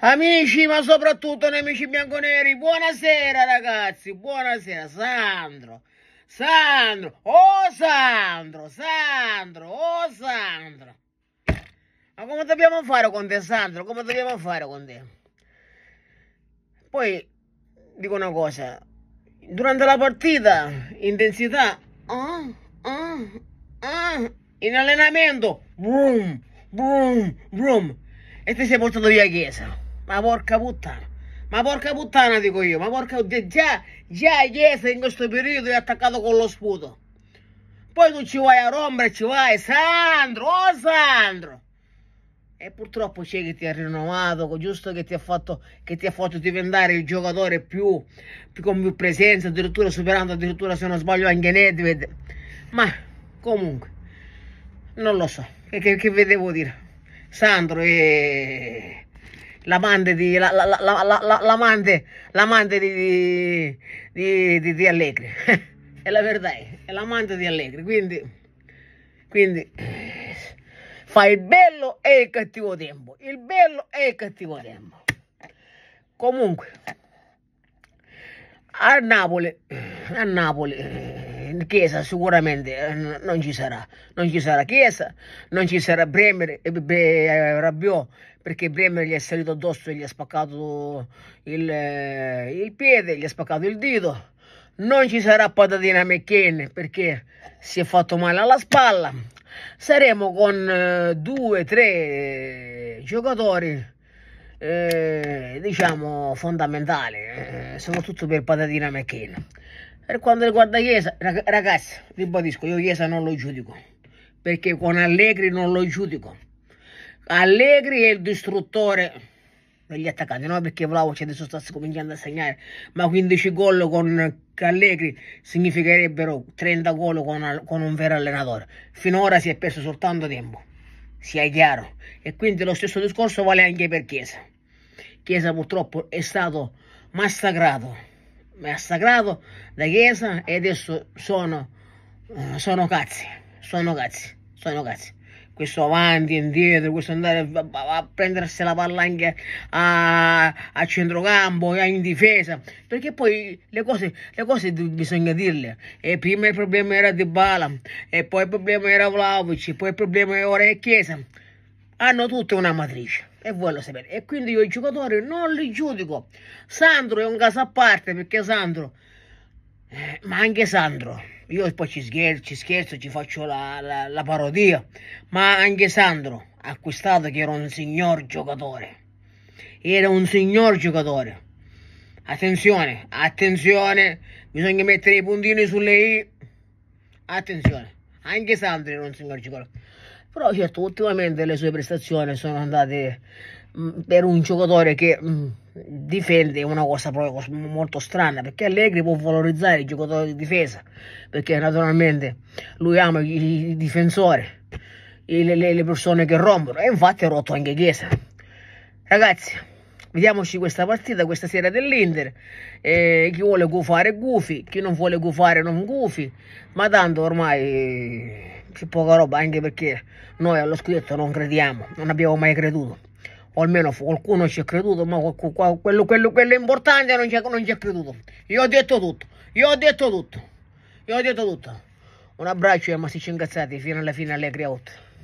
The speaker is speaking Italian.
Amici, ma soprattutto nemici bianconeri, buonasera ragazzi, buonasera, Sandro, Sandro, oh Sandro, Sandro, oh Sandro. Ma come dobbiamo fare con te, Sandro? Come dobbiamo fare con te? Poi, dico una cosa, durante la partita, intensità, ah, ah, ah, in allenamento, boom, boom, boom, e ti sei portato via chiesa. Ma porca puttana. Ma porca puttana dico io, ma porca già, già Chiesa in questo periodo è attaccato con lo sputo. Poi tu ci vai a rompere, ci vai, Sandro, oh Sandro. E purtroppo c'è che ti ha rinnovato, giusto che ti ha fatto, che ti ha fatto diventare il giocatore più, più con più presenza, addirittura superando addirittura se non sbaglio anche Nedved. Ma comunque, non lo so, che, che, che vedevo dire. Sandro è l'amante di, la, la, la, l'amante, l'amante di, di, di, di Allegri. è la verità, è l'amante di Allegri. Quindi, quindi fa il bello e il cattivo tempo. Il bello e il cattivo tempo. Comunque, a Napoli, a Napoli, in Chiesa sicuramente non ci sarà, non ci sarà Chiesa, non ci sarà Bremer e Rabiot perché Bremer gli è salito addosso e gli ha spaccato il, il piede, gli ha spaccato il dito. Non ci sarà Patatina McKen perché si è fatto male alla spalla. Saremo con eh, due, tre giocatori eh, diciamo fondamentali, eh, soprattutto per Patatina McKen. Per quanto riguarda Chiesa, ragazzi, ribadisco, io Chiesa non lo giudico, perché con Allegri non lo giudico. Allegri è il distruttore degli attaccanti, no? Perché Vlaovic adesso sta cominciando a segnare, ma 15 gol con Allegri significherebbero 30 gol con, con un vero allenatore. Finora si è perso soltanto tempo, sia chiaro. E quindi lo stesso discorso vale anche per Chiesa. Chiesa purtroppo è stato massacrato, massacrato da Chiesa e adesso sono, eh, sono cazzi, sono cazzi, sono cazzi questo avanti e indietro, questo andare a, a, prendersi la palla anche a, a centrocampo, in difesa, perché poi le cose, le cose bisogna dirle. E prima il problema era Di Bala, e poi il problema era Vlaovic, poi il problema ora è Chiesa. Hanno tutte una matrice e voi lo sapete. E quindi io i giocatori non li giudico. Sandro è un caso a parte perché Sandro, eh, ma anche Sandro io poi ci scherzo, ci, scherzo, ci faccio la, la, la parodia, ma anche Sandro ha acquistato che era un signor giocatore, era un signor giocatore. Attenzione, attenzione, bisogna mettere i puntini sulle i. Attenzione, anche Sandro era un signor giocatore. Però certo, ultimamente le sue prestazioni sono andate mh, per un giocatore che... Mh, difende una cosa proprio molto strana perché Allegri può valorizzare i giocatori di difesa perché naturalmente lui ama i, i difensori le, le, persone che rompono e infatti ha rotto anche Chiesa. Ragazzi vediamoci questa partita questa sera dell'Inter chi vuole gufare gufi chi non vuole gufare non gufi ma tanto ormai c'è poca roba anche perché noi allo scudetto non crediamo non abbiamo mai creduto o almeno qualcuno ci ha creduto, ma quello, quello, quello importante non ci, ha creduto. Io ho detto tutto, io ho detto tutto, io ho detto tutto. Un abbraccio e ma si ci incazzati fino alla fine alle creaute.